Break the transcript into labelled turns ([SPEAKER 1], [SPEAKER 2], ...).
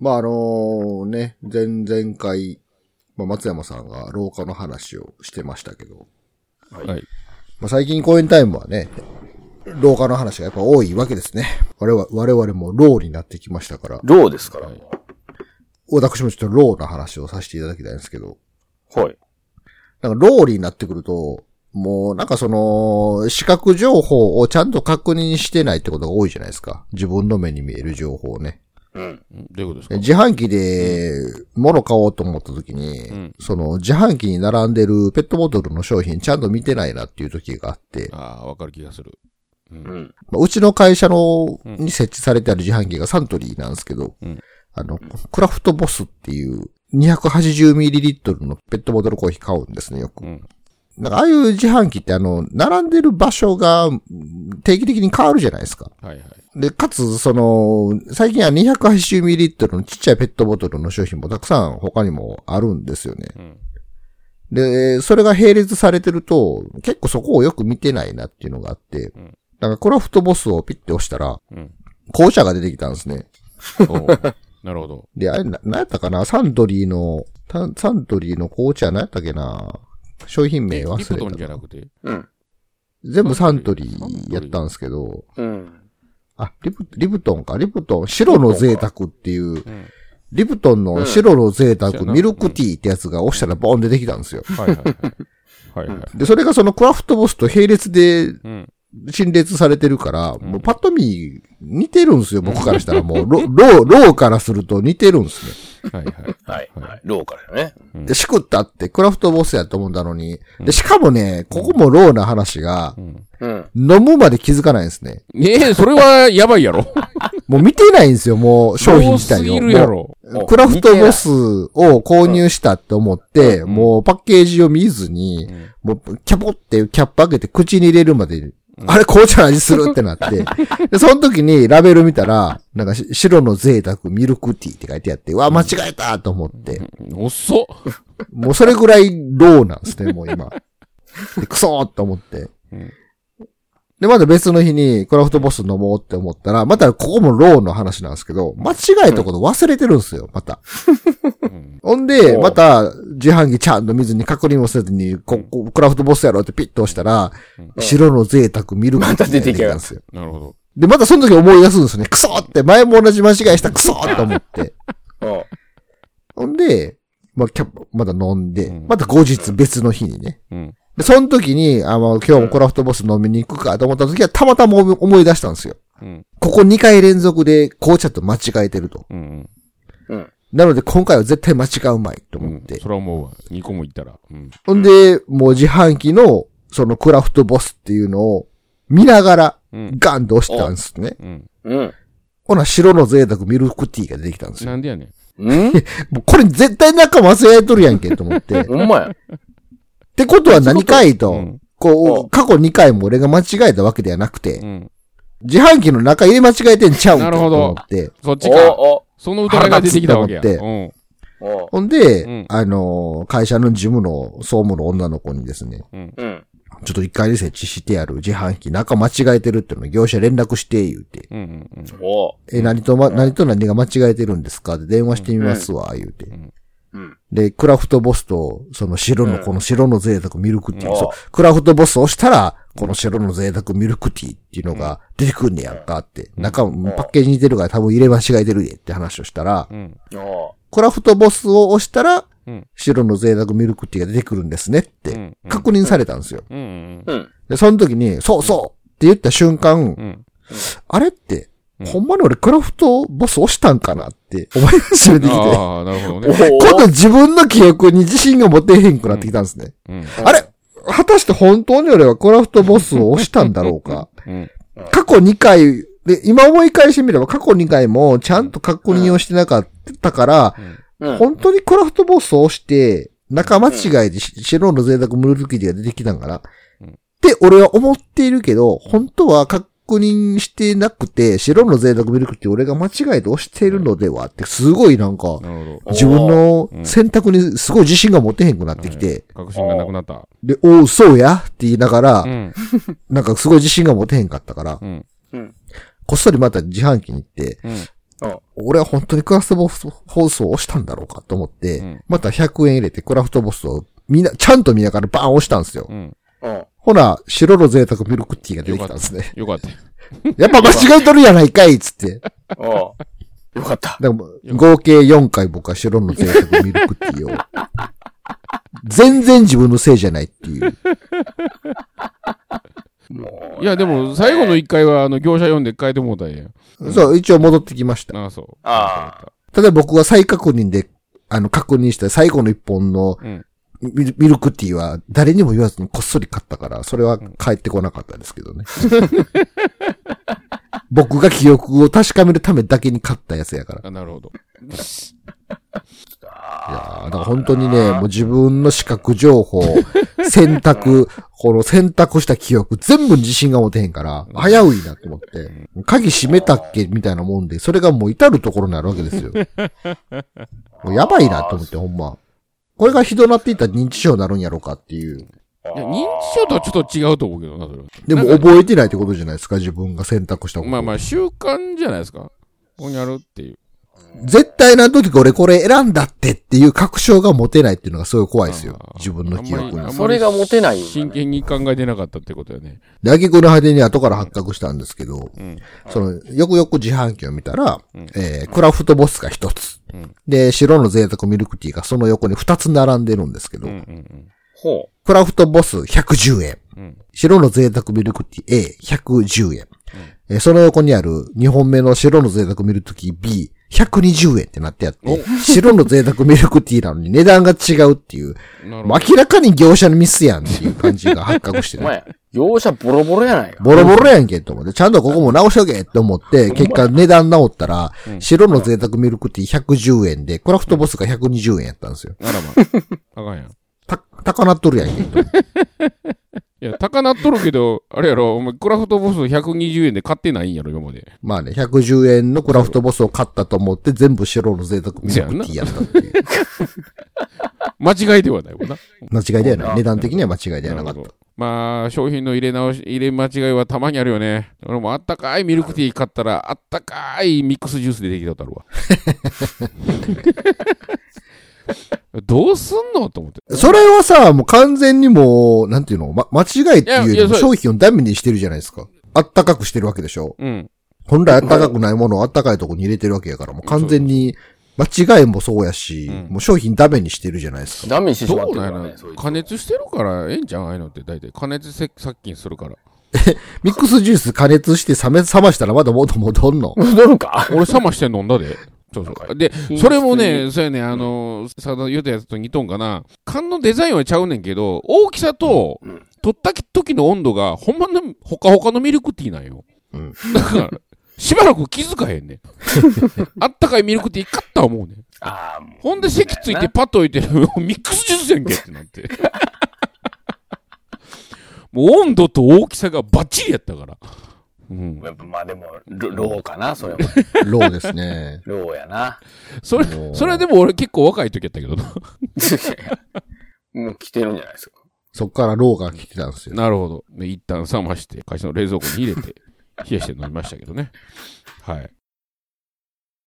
[SPEAKER 1] まあ、あのね、前々回、まあ、松山さんが老化の話をしてましたけど、
[SPEAKER 2] はい。
[SPEAKER 1] まあ、最近公演タイムはね、老化の話がやっぱ多いわけですね。我々我々も老になってきましたから、
[SPEAKER 2] 老ですから。は
[SPEAKER 1] 私もちょっと老な話をさせていただきたいんですけど、
[SPEAKER 2] い。
[SPEAKER 1] なんかローリーになってくると、もうなんかその、視覚情報をちゃんと確認してないってことが多いじゃないですか。自分の目に見える情報をね。
[SPEAKER 2] うん。
[SPEAKER 3] んどういうことですか？
[SPEAKER 1] 自販機で物買おうと思った時に、
[SPEAKER 3] ん
[SPEAKER 1] その自販機に並んでるペットボトルの商品ちゃんと見てないなっていう時があって、
[SPEAKER 3] ああ、わかる気がする。うん。
[SPEAKER 2] うん。
[SPEAKER 1] まあうちの会社の、に設置されてある自販機がサントリーなんですけど、
[SPEAKER 3] うん
[SPEAKER 1] あの、クラフトボスっていう 280ml のペットボトルコーヒー買うんですね、よく。
[SPEAKER 3] うん。
[SPEAKER 1] なんかああいう自販機ってあの、並んでる場所がうん定期的に変わるじゃないですか。
[SPEAKER 3] はいはい。
[SPEAKER 1] で、かつ、その、最近は 280ml のちっちゃいペットボトルの商品もたくさん他にもあるんですよね。
[SPEAKER 3] うん。
[SPEAKER 1] で、それが並列されてると、結構そこをよく見てないなっていうのがあって、
[SPEAKER 3] ん
[SPEAKER 1] なんかクラフトボスをピッて押したら、
[SPEAKER 3] うん。
[SPEAKER 1] 紅茶が出てきたんですね。
[SPEAKER 3] なるほど。
[SPEAKER 1] で、あれ、な、なんやったかな？サントリーの、たサントリーの紅茶なんやったっけな？商品名忘
[SPEAKER 3] リプトンじ
[SPEAKER 1] れたな。
[SPEAKER 3] ゃなくて？
[SPEAKER 2] うん。
[SPEAKER 1] 全部サントリーやったんですけど、
[SPEAKER 2] うん。
[SPEAKER 1] あ、リプ、リプトンか、リプトン、白の贅沢っていう、
[SPEAKER 3] うん。
[SPEAKER 1] リプトンの白の贅沢、
[SPEAKER 3] うん
[SPEAKER 1] ミルクティーってやつが押したらボン出てきたんですよ。
[SPEAKER 3] はいはいはい。はいはい。
[SPEAKER 1] で、それがそのクラフトボスと並列で
[SPEAKER 3] うん。
[SPEAKER 1] 陳列されてるから、もうパッと見似てるんですよ、僕からしたら もう、ロ、ロー、ローからすると似てるんですね。
[SPEAKER 3] はいはい。
[SPEAKER 2] はい。はい。ローからね。
[SPEAKER 1] で、しくったってクラフトボスやと思うんだのに、で、しかもね、ここもローな話が
[SPEAKER 3] う、ん。
[SPEAKER 2] うん。
[SPEAKER 1] 飲むまで気づかないんですね。
[SPEAKER 3] ええ、それはやばいやろ。
[SPEAKER 1] もう見てないんですよ、もう商品自体を。
[SPEAKER 3] 多すぎるやろ。
[SPEAKER 1] クラフトボスを購入したって思って、もうパッケージを見ずに、もうキャポってキャップ開けて口に入れるまで、あれ紅茶の味するってなって、で、その時にラベル見たら、なんかし白の贅沢ミルクティーって書いてあって、うわ、間違えたと思って、
[SPEAKER 3] 遅っ。
[SPEAKER 1] もうそれぐらいローなんですね、もう今。でクソーと思って
[SPEAKER 3] うん。
[SPEAKER 1] で、また別の日にクラフトボス飲もうって思ったら、またここもローの話なんですけど、間違えたこと忘れてるんですよ、また。
[SPEAKER 3] う ん
[SPEAKER 1] ほんで、また、自販機ちゃんと見ずに確認もせずに、こ、こクラフトボスやろってピッと押したら、白の贅沢ミルクティーが出てきたんですよ。
[SPEAKER 3] なるほど。
[SPEAKER 1] で、またその時思い出すんですよね。クソって、前も同じ間違いしたクソって思って。
[SPEAKER 2] うん。
[SPEAKER 1] ほんで、まあ、キャまた飲んで、
[SPEAKER 3] うん
[SPEAKER 1] また後日別の日にね。
[SPEAKER 3] うん。
[SPEAKER 1] で、その時に、あ、まあ、今日もクラフトボス飲みに行くかと思った時は、たまたま思い出したんですよ。
[SPEAKER 3] うん。
[SPEAKER 1] ここ2回連続で紅茶と間違えてると。
[SPEAKER 3] うん。
[SPEAKER 2] うん。
[SPEAKER 1] なので今回は絶対間違うまいと
[SPEAKER 3] うん
[SPEAKER 1] 思って。
[SPEAKER 3] それは思うわ。2個も言ったら。うん。
[SPEAKER 1] ほんで、もう自販機の、そのクラフトボスっていうのを見ながら、
[SPEAKER 3] うん。
[SPEAKER 1] ガンと押したんですね。
[SPEAKER 3] うん。
[SPEAKER 2] うん。
[SPEAKER 1] ほな、白の贅沢ミルクティーが出てきたんですよ。
[SPEAKER 3] なんでやねん。
[SPEAKER 2] うん
[SPEAKER 1] もうこれ絶対中間違えとるやんけと思って。っ
[SPEAKER 2] ほんまや。
[SPEAKER 1] てことは何かいと、
[SPEAKER 3] うん。
[SPEAKER 1] こう、過去2回も俺が間違えたわけではなくて、
[SPEAKER 3] うん。
[SPEAKER 1] 自販機の中入れ間違えてんちゃうんかと
[SPEAKER 3] なるほど
[SPEAKER 1] 思って。
[SPEAKER 3] そっちか。その疑いが出てきたわけや。
[SPEAKER 1] 腹立つ
[SPEAKER 3] うん。
[SPEAKER 2] お
[SPEAKER 1] ほんで、
[SPEAKER 3] うん
[SPEAKER 1] あのー会社の事務の総務の女の子にですね、
[SPEAKER 3] うん。
[SPEAKER 2] うん。
[SPEAKER 1] ちょっと1階に設置してある自販機中間違えてるっていうのを業者連絡して言うて。
[SPEAKER 3] うん。うん。
[SPEAKER 2] お
[SPEAKER 1] え、何とま、何と何が間違えてるんですか？って電話してみますわ、言うて。
[SPEAKER 2] うん。
[SPEAKER 1] で、クラフトボスと、その白の、この白の贅沢ミルクティー、
[SPEAKER 2] うん。
[SPEAKER 1] そう、クラフトボスを押したら、この白の贅沢ミルクティーっていうのが出てくんねやんかって。中、パッケージ似てるから多分入れ間違えてるでって話をしたら、
[SPEAKER 3] うん。
[SPEAKER 2] お
[SPEAKER 1] クラフトボスを押したら
[SPEAKER 3] うん、
[SPEAKER 1] 白の贅沢ミルクティーが出てくるんですねっ
[SPEAKER 3] う
[SPEAKER 1] て
[SPEAKER 3] ん、
[SPEAKER 1] 確認されたんですよ。で、その時に、そうそうって言った瞬間、
[SPEAKER 3] うん。
[SPEAKER 1] あれって、
[SPEAKER 3] うん
[SPEAKER 1] ほんまに俺クラフトボス押したんかなって思い始めてきて、
[SPEAKER 3] ああ、なるほどね。
[SPEAKER 2] お
[SPEAKER 1] 今度自分の記憶に自信が持てへんくなってきたんですね。
[SPEAKER 3] うん。
[SPEAKER 1] あれ？果たして本当に俺はクラフトボスを押したんだろうか？
[SPEAKER 3] うん。
[SPEAKER 1] 過去2回、で、今思い返してみれば過去2回もちゃんと確認をしてなかったから、
[SPEAKER 2] うん。
[SPEAKER 1] 本当にクラフトボスを押して、仲間違いでし白の贅沢ムルルキティが出てきたんかな、
[SPEAKER 3] うん
[SPEAKER 1] って俺は思っているけど、本当は確認してなくて、白の贅沢ミルクティー俺が間違えて押しているのではって、すごいなんか。自分の選択にすごい自信が持てへんくなってきて、
[SPEAKER 3] 確信がなくなった。
[SPEAKER 1] で、おう、そうやって言いながら、
[SPEAKER 3] うん。
[SPEAKER 1] なんかすごい自信が持てへんかったから、
[SPEAKER 3] うん。
[SPEAKER 2] うん。
[SPEAKER 1] こっそりまた自販機に行って、
[SPEAKER 3] うん。
[SPEAKER 2] うん。
[SPEAKER 1] 俺は本当にクラフトボス放送を押したんだろうかと思って、
[SPEAKER 3] うん
[SPEAKER 1] また100円入れてクラフトボスをみんな、ちゃんと見ながらバーン押したんですよ。
[SPEAKER 3] うん。
[SPEAKER 2] うん。
[SPEAKER 1] ほな、白の贅沢ミルクティーが出てきたんですね。
[SPEAKER 3] よかった。
[SPEAKER 1] やっぱ間違えとるやないかいっつって。
[SPEAKER 2] うん。よかった。
[SPEAKER 1] だから合計4回僕は白の贅沢ミルクティーを。全然自分のせいじゃないっていう。
[SPEAKER 3] いや、でも、最後の一回は、あの、業者読んで変えてもうたんや。
[SPEAKER 1] そう、一応戻ってきました。
[SPEAKER 3] ああ、そう。
[SPEAKER 2] あ
[SPEAKER 1] ただ僕は再確認で、あの、確認した最後の一本の
[SPEAKER 3] うん。
[SPEAKER 1] ミルクティーは誰にも言わずにこっそり買ったから、それは帰ってこなかったですけどね。僕が記憶を確かめるためだけに買ったやつやから。
[SPEAKER 3] あ、なるほど。
[SPEAKER 1] いやーだから本当にね、もう自分の視覚情報、選択、この選択した記憶、全部に自信が持てへんから、危ういなと思って、鍵閉めたっけみたいなもんで、それがもう至るところになるわけですよ。もうやばいなと思って、ほんま。これがひどなっていったら認知症になるんやろうかっていう。
[SPEAKER 3] いや、認知症とはちょっと違うと思うけどな、それは。
[SPEAKER 1] でも覚えてないってことじゃないですか、自分が選択したこと。
[SPEAKER 3] まあまあ、習慣じゃないですか。ここにあるっていう。
[SPEAKER 1] 絶対な時俺これ選んだってっていう確証が持てないっていうのがすごい怖いですよ自分の記憶に
[SPEAKER 2] それが持てない
[SPEAKER 3] 真剣に考えてなかったってことよね。
[SPEAKER 1] で、挙句の果てに後から発覚したんですけど、
[SPEAKER 3] うん。
[SPEAKER 1] その、よくよく自販機を見たら、
[SPEAKER 3] うん
[SPEAKER 1] えー、クラフトボスが一つ。
[SPEAKER 3] うん
[SPEAKER 1] で、白の贅沢ミルクティーがその横に二つ並んでるんですけど、
[SPEAKER 3] うんうん
[SPEAKER 2] ほ
[SPEAKER 1] クラフトボス110円。
[SPEAKER 3] うん。うん。
[SPEAKER 1] 白の贅沢ミルクティー A110 円。えーその横にある2本目の白の贅沢ミルクティー B120 円ってなってやって、白の贅沢ミルクティーなのに値段が違うっていう。明らかに業者のミスやんっていう感じが発覚して
[SPEAKER 2] う。お
[SPEAKER 1] ね。
[SPEAKER 2] 前、業者ボロボロやないか。
[SPEAKER 1] ボロボロやんけと思って、ちゃんとここも直しとけって思って、結果値段直ったら、白の贅沢ミルクティー110円で、クラフトボスが120円やったんですよ。
[SPEAKER 3] あらまあ。あかんやん。い
[SPEAKER 1] た、高なっとるやんけと。
[SPEAKER 3] や、高なっとるけど、あれやろ、お前、クラフトボス120円で買ってないんやろ、今まで。
[SPEAKER 1] まあね、110円のクラフトボスを買ったと思って、全部白の贅沢ミルクティーやったっていう。
[SPEAKER 3] 間違いではないもんな。
[SPEAKER 1] 間違いではない。値段的には間違いではなかった。
[SPEAKER 3] まあ、商品の入れ直し、入れ間違いはたまにあるよね。俺もあったかいミルクティー買ったら、あったかいミックスジュースでできたことあるわ。どうすんのと思って。
[SPEAKER 1] それはさ、もう完全にもう、なんていうの、ま、間違いっていうよりも商品をダメにしてるじゃないですか。あったかくしてるわけでしょ。
[SPEAKER 3] うん。
[SPEAKER 1] 本来あったかくないものを あったかいとこに入れてるわけやから、もう完全に、間違いもそうやし、
[SPEAKER 3] うん
[SPEAKER 1] もう商品ダメにしてるじゃないですか。
[SPEAKER 2] ダメにしてるからね。
[SPEAKER 3] 加熱してるからええんじゃんああいうのって大体。加熱せ殺菌するから。
[SPEAKER 1] ミックスジュース加熱して冷め、冷ましたらまだ元戻んの？
[SPEAKER 2] 戻るか？
[SPEAKER 3] 俺冷まして飲んだで。そうそう。で、それもね、そうやね、あの、さだ言うたやつと似とんかな。缶のデザインはちゃうねんけど、大きさと
[SPEAKER 2] うん、
[SPEAKER 3] 取った時の温度が、ほんまの、ほかほかのミルクティーなんよ。
[SPEAKER 1] うん
[SPEAKER 3] だから、しばらく気づかへんねん。あったかいミルクティー買った思うねん。
[SPEAKER 2] ああ、もう
[SPEAKER 3] ほんで席ついてパッと置いてる、ミックスジュースやんけってなって。もう温度と大きさがバッチリやったから。うん。
[SPEAKER 2] やっぱまあでも、ロローかな、それは。
[SPEAKER 1] ローですね。
[SPEAKER 2] ローやな。
[SPEAKER 3] それそれはでも俺結構若い時やったけどな。
[SPEAKER 2] もう来てるんじゃないですか。
[SPEAKER 1] そっからローが来てたんですよ。
[SPEAKER 3] なるほど。で一旦冷まして、会社の冷蔵庫に入れて、冷やして飲みましたけどね。はい。